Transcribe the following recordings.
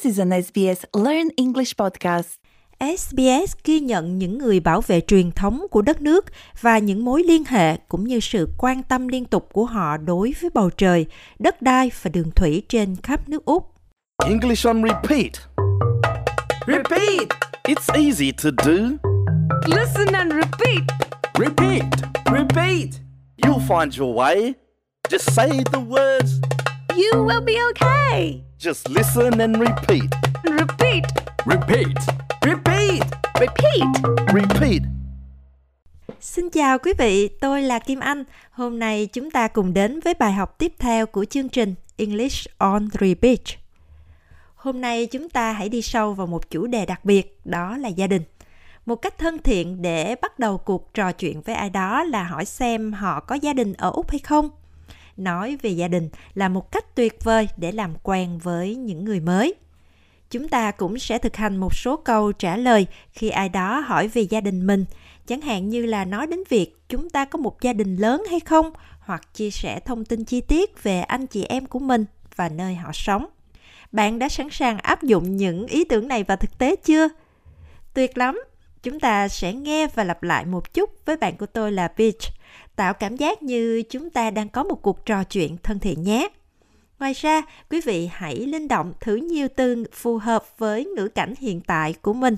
This is an SBS Learn English podcast. SBS ghi nhận những người bảo vệ truyền thống của đất nước và những mối liên hệ cũng như sự quan tâm liên tục của họ đối với bầu trời, đất đai và đường thủy trên khắp nước Úc. English on repeat. Repeat! It's easy to do. Listen and repeat! Repeat. Repeat! You'll find your way. Just say the words. You will be okay. Just listen and repeat. Repeat! Repeat. Repeat! Repeat. Repeat. Xin chào quý vị, tôi là Kim Anh. Hôm nay chúng ta cùng đến với bài học tiếp theo của chương trình English on Repeat. Hôm nay chúng ta hãy đi sâu vào một chủ đề đặc biệt, đó là gia đình. Một cách thân thiện để bắt đầu cuộc trò chuyện với ai đó là hỏi xem họ có gia đình ở Úc hay không. Nói về gia đình là một cách tuyệt vời để làm quen với những người mới. Chúng ta cũng sẽ thực hành một số câu trả lời khi ai đó hỏi về gia đình mình, chẳng hạn như là nói đến việc chúng ta có một gia đình lớn hay không, hoặc chia sẻ thông tin chi tiết về anh chị em của mình và nơi họ sống. Bạn đã sẵn sàng áp dụng những ý tưởng này vào thực tế chưa? Tuyệt lắm! Chúng ta sẽ nghe và lặp lại một chút với bạn của tôi là Peach, tạo cảm giác như chúng ta đang có một cuộc trò chuyện thân thiện nhé. Ngoài ra, quý vị hãy linh động thử nhiều từ phù hợp với ngữ cảnh hiện tại của mình.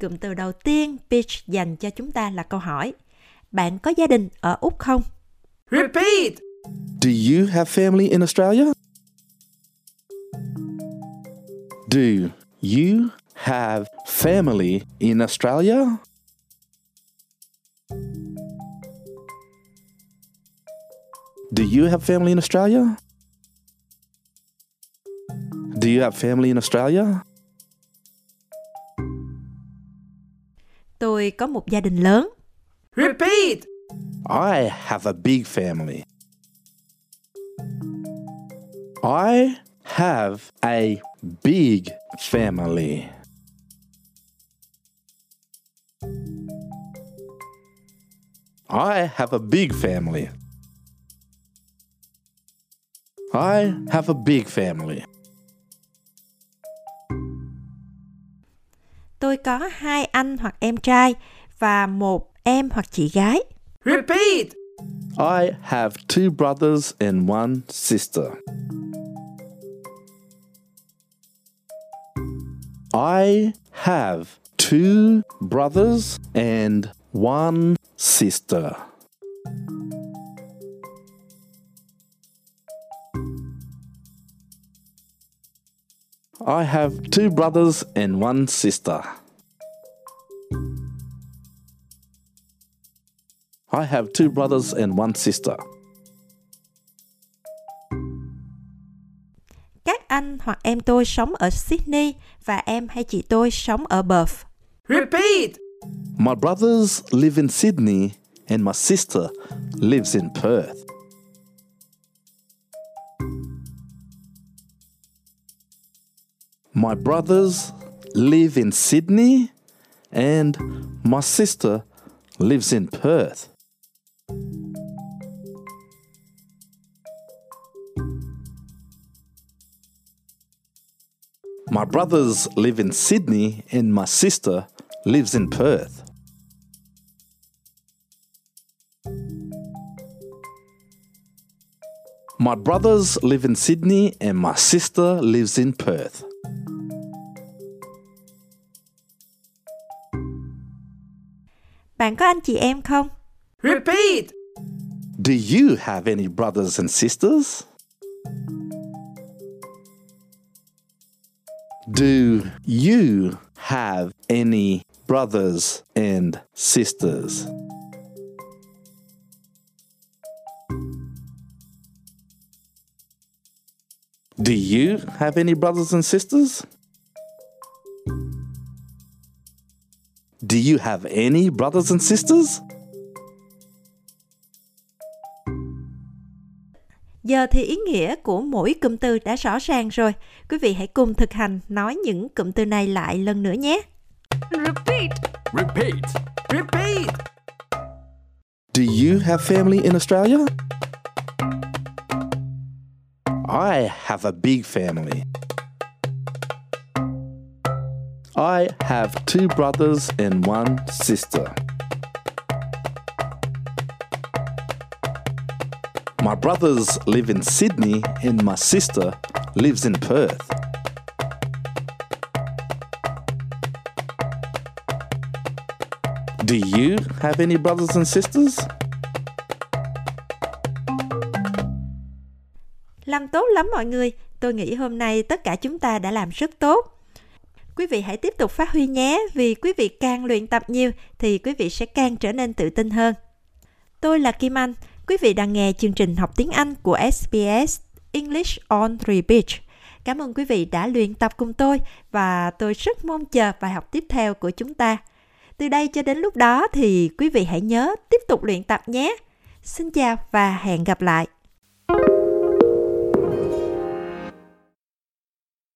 Cụm từ đầu tiên Peach dành cho chúng ta là câu hỏi. Bạn có gia đình ở Úc không? Repeat! Do you have family in Australia? Do you have family in Australia? Do you have family in Australia? Do you have family in Australia? Tôi có một gia đình lớn. Repeat! I have a big family. I have a big family. I have a big family. I have a big family. Tôi có hai anh hoặc em trai và một em hoặc chị gái. Repeat! I have two brothers and one sister. I have two brothers and one sister. I have two brothers and one sister. I have two brothers and one sister. Các anh hoặc em tôi sống ở Sydney và em hay chị tôi sống ở Perth. Repeat! My brothers live in Sydney and my sister lives in Perth. My brothers live in Sydney and my sister lives in Perth. My brothers live in Sydney and my sister lives in Perth. My brothers live in Sydney and my sister lives in Perth. Bạn có anh chị em không? Repeat! Do you have any brothers and sisters? Do you have any brothers and sisters? Do you have any brothers and sisters? Do you have any brothers and sisters? Giờ thì ý nghĩa của mỗi cụm từ đã rõ ràng rồi. Quý vị hãy cùng thực hành nói những cụm từ này lại lần nữa nhé. Repeat! Repeat. Repeat! Do you have family in Australia? I have a big family. I have two brothers and one sister. My brothers live in Sydney and my sister lives in Perth. Do you have any brothers and sisters? Làm tốt lắm mọi người. Tôi nghĩ hôm nay tất cả chúng ta đã làm rất tốt. Quý vị hãy tiếp tục phát huy nhé, vì quý vị càng luyện tập nhiều thì quý vị sẽ càng trở nên tự tin hơn. Tôi là Kim Anh. Quý vị đang nghe chương trình học tiếng Anh của SBS English on Three Beach. Cảm ơn quý vị đã luyện tập cùng tôi và tôi rất mong chờ bài học tiếp theo của chúng ta. Từ đây cho đến lúc đó thì quý vị hãy nhớ tiếp tục luyện tập nhé. Xin chào và hẹn gặp lại.